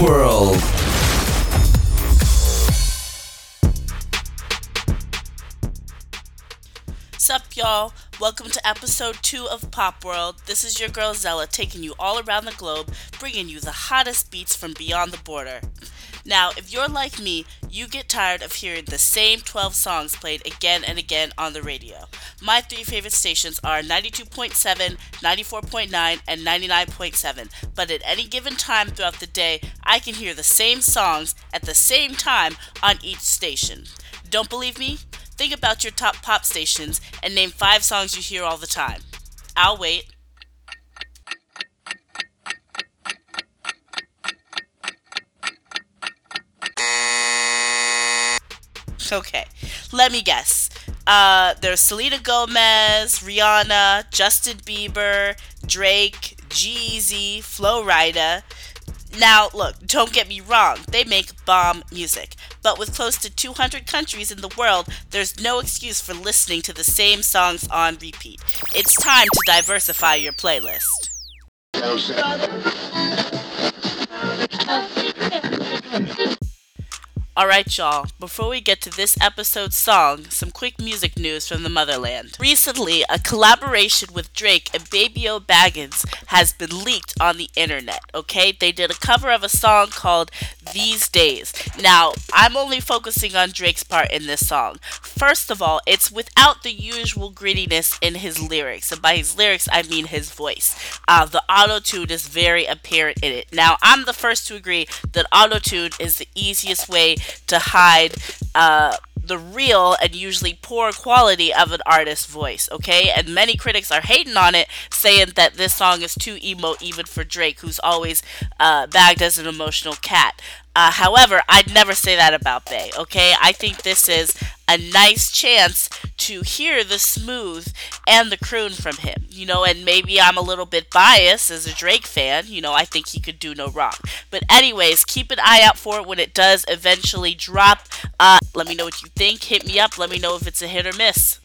World. Sup, y'all? Welcome to episode 2 of Pop World. This is your girl Zella taking you all around the globe, bringing you the hottest beats from beyond the border. Now, if you're like me, you get tired of hearing the same 12 songs played again and again on the radio. My three favorite stations are 92.7, 94.9, and 99.7, but at any given time throughout the day, I can hear the same songs at the same time on each station. Don't believe me? Think about your top pop stations and name five songs you hear all the time. I'll wait. Okay, let me guess. Uh, there's Selena Gomez, Rihanna, Justin Bieber, Drake, Jeezy, Flo Rida. Now, look, don't get me wrong, they make bomb music. But with close to 200 countries in the world, there's no excuse for listening to the same songs on repeat. It's time to diversify your playlist. Alright, y'all, before we get to this episode's song, some quick music news from the motherland. Recently, a collaboration with Drake and Baby O Baggins has been leaked on the internet, okay? They did a cover of a song called These Days. Now, I'm only focusing on Drake's part in this song. First of all, it's without the usual grittiness in his lyrics, and by his lyrics, I mean his voice. Uh, the auto tune is very apparent in it. Now, I'm the first to agree that auto tune is the easiest way to hide uh, the real and usually poor quality of an artist's voice, okay? And many critics are hating on it, saying that this song is too emo even for Drake, who's always uh, bagged as an emotional cat. Uh, however, I'd never say that about Bay, okay? I think this is a nice chance to hear the smooth and the croon from him, you know, and maybe I'm a little bit biased as a Drake fan, you know, I think he could do no wrong. But, anyways, keep an eye out for it when it does eventually drop. Uh, let me know what you think. Hit me up. Let me know if it's a hit or miss.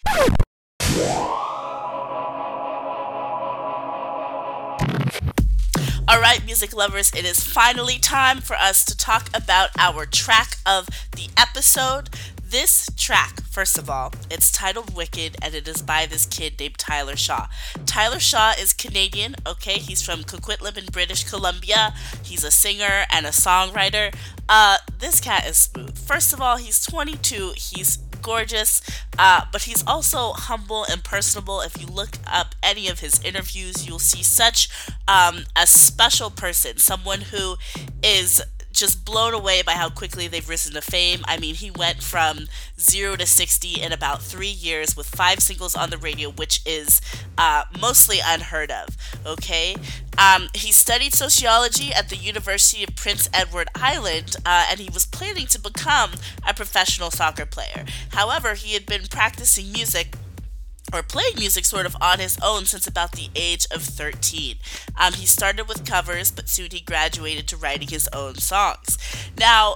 All right, music lovers, it is finally time for us to talk about our track of the episode. This track, first of all, it's titled Wicked and it is by this kid named Tyler Shaw. Tyler Shaw is Canadian, okay? He's from Coquitlam in British Columbia. He's a singer and a songwriter. Uh, this cat is smooth. First of all, he's 22. He's gorgeous, uh, but he's also humble and personable. If you look up any of his interviews, you'll see such um, a special person, someone who is just blown away by how quickly they've risen to fame. I mean, he went from zero to 60 in about three years with five singles on the radio, which is uh, mostly unheard of. Okay? Um, he studied sociology at the University of Prince Edward Island, uh, and he was planning to become a professional soccer player. However, he had been practicing music or playing music sort of on his own since about the age of 13. Um, he started with covers, but soon he graduated to writing his own songs. Now,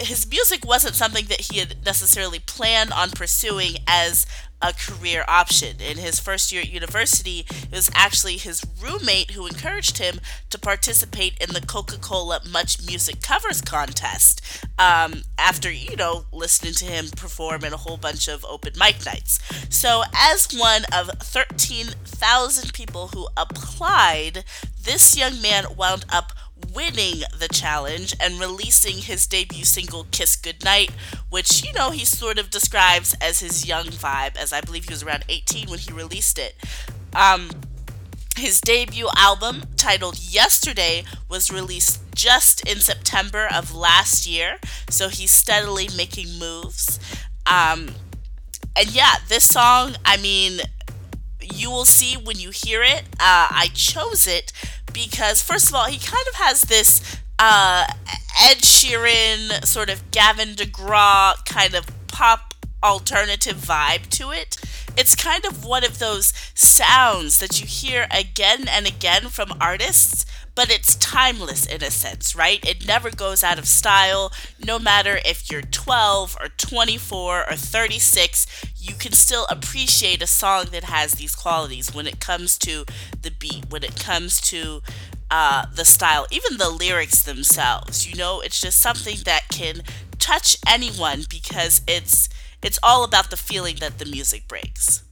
his music wasn't something that he had necessarily planned on pursuing as a career option. In his first year at university, it was actually his roommate who encouraged him to participate in the Coca Cola Much Music Covers contest um, after, you know, listening to him perform in a whole bunch of open mic nights. So, as one of 13,000 people who applied, this young man wound up winning the challenge and releasing his debut single Kiss Goodnight, which, you know, he sort of describes as his young vibe, as I believe he was around 18 when he released it. Um, his debut album, titled Yesterday, was released just in September of last year, so he's steadily making moves. Um, and yeah, this song, I mean, you will see when you hear it. Uh, I chose it because, first of all, he kind of has this uh, Ed Sheeran, sort of Gavin DeGraw kind of pop alternative vibe to it. It's kind of one of those sounds that you hear again and again from artists, but it's timeless in a sense, right? It never goes out of style. No matter if you're 12 or 24 or 36, you can still appreciate a song that has these qualities when it comes to the beat, when it comes to uh, the style, even the lyrics themselves. You know, it's just something that can touch anyone because it's it's all about the feeling that the music brings.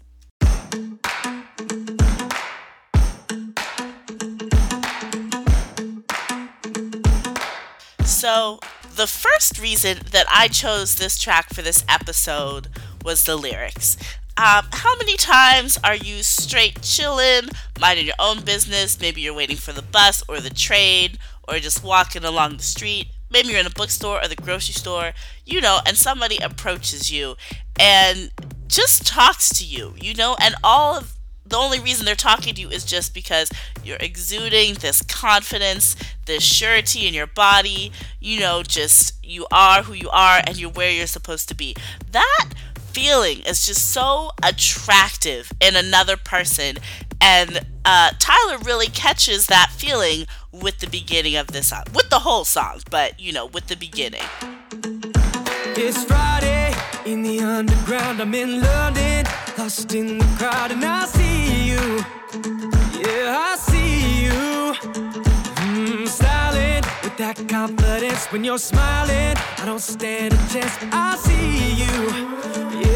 So, the first reason that I chose this track for this episode was the lyrics. Um, how many times are you straight chilling, minding your own business? Maybe you're waiting for the bus or the train, or just walking along the street. Maybe you're in a bookstore or the grocery store, you know, and somebody approaches you and just talks to you, you know, and all of the only reason they're talking to you is just because you're exuding this confidence, this surety in your body, you know, just you are who you are and you're where you're supposed to be. That feeling is just so attractive in another person. And uh, Tyler really catches that feeling with the beginning of this song, with the whole song, but you know, with the beginning. It's Friday in the underground. I'm in London, lost in the crowd, and I see you. Yeah, I see you. Mm, styling with that confidence when you're smiling. I don't stand a chance. I see you. Yeah,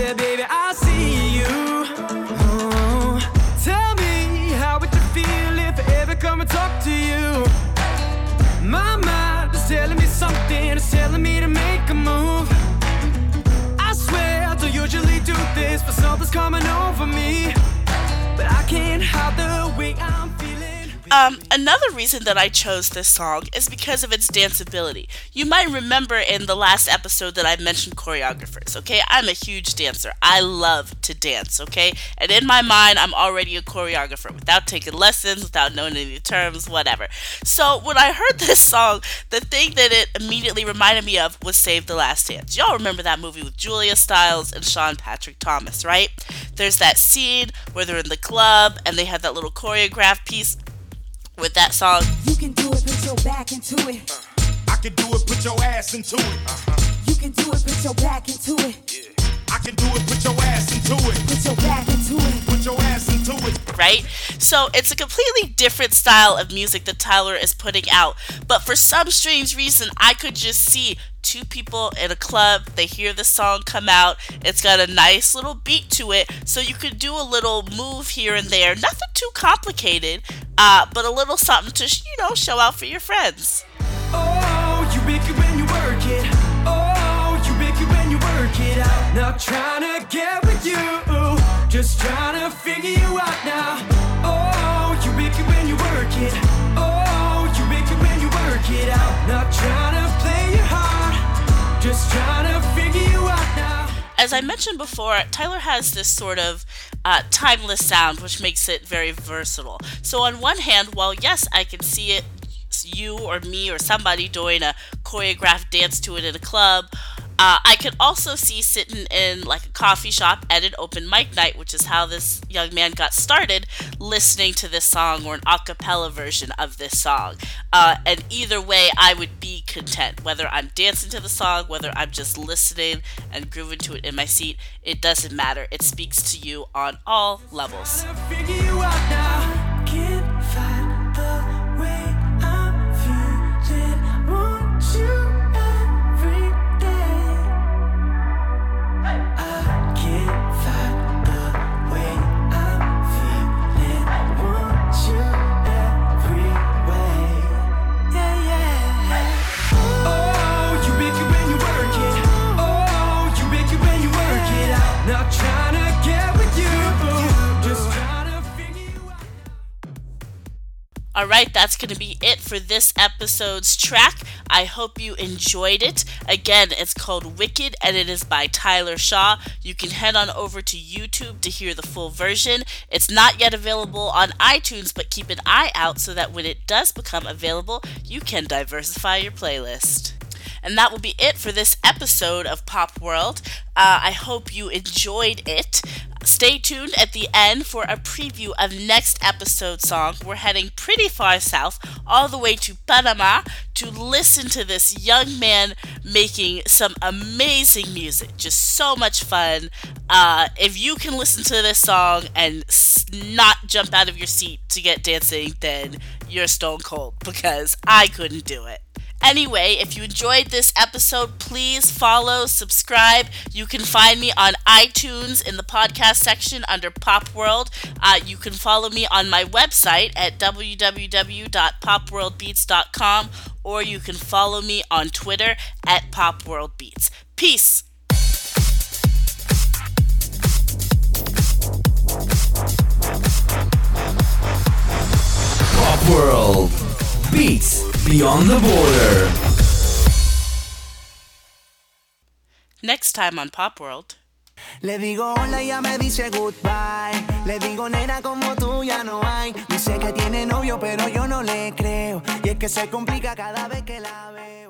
um, another reason that I chose this song is because of its danceability. You might remember in the last episode that I mentioned choreographers, okay? I'm a huge dancer. I love to dance, okay? And in my mind, I'm already a choreographer without taking lessons, without knowing any terms, whatever. So when I heard this song, the thing that it immediately reminded me of was Save the Last Dance. Y'all remember that movie with Julia Stiles and Sean Patrick Thomas, right? There's that scene where they're in the club and they have that little choreographed piece with that song. You can do it, put your back into it. Uh, I can do it, put your ass into it. Uh-huh. You can do it, put your back into it. Yeah. I can do it, put your ass into it. Put your back into it. Put your ass into it. Right? So it's a completely different style of music that Tyler is putting out. But for some strange reason, I could just see two people in a club, they hear the song come out, it's got a nice little beat to it, so you could do a little move here and there. Nothing too complicated, uh, but a little something to, you know, show out for your friends. Oh, you make it when you work it. Oh, you make it when you work it out. Not trying to get with you, just trying to figure you out now. As I mentioned before, Tyler has this sort of uh, timeless sound, which makes it very versatile. So, on one hand, while yes, I can see it, you or me or somebody doing a choreographed dance to it in a club, uh, I could also see sitting in like a coffee shop at an open mic night, which is how this young man got started, listening to this song or an a cappella version of this song. Uh, and either way, I would be content. Whether I'm dancing to the song, whether I'm just listening and grooving to it in my seat, it doesn't matter. It speaks to you on all levels. Alright, that's going to be it for this episode's track. I hope you enjoyed it. Again, it's called Wicked and it is by Tyler Shaw. You can head on over to YouTube to hear the full version. It's not yet available on iTunes, but keep an eye out so that when it does become available, you can diversify your playlist. And that will be it for this episode of Pop World. Uh, I hope you enjoyed it. Stay tuned at the end for a preview of next episode song. We're heading pretty far south, all the way to Panama, to listen to this young man making some amazing music. Just so much fun. Uh, if you can listen to this song and not jump out of your seat to get dancing, then you're stone cold because I couldn't do it. Anyway, if you enjoyed this episode, please follow, subscribe. You can find me on iTunes in the podcast section under Pop World. Uh, you can follow me on my website at www.popworldbeats.com or you can follow me on Twitter at popworldbeats. Peace. Pop World Beats Beyond the Border. Next time on Pop World. Le digo hola y ya me dice goodbye. Le digo nena como tú ya no hay. Dice que tiene novio pero yo no le creo. Y es que se complica cada vez que la veo.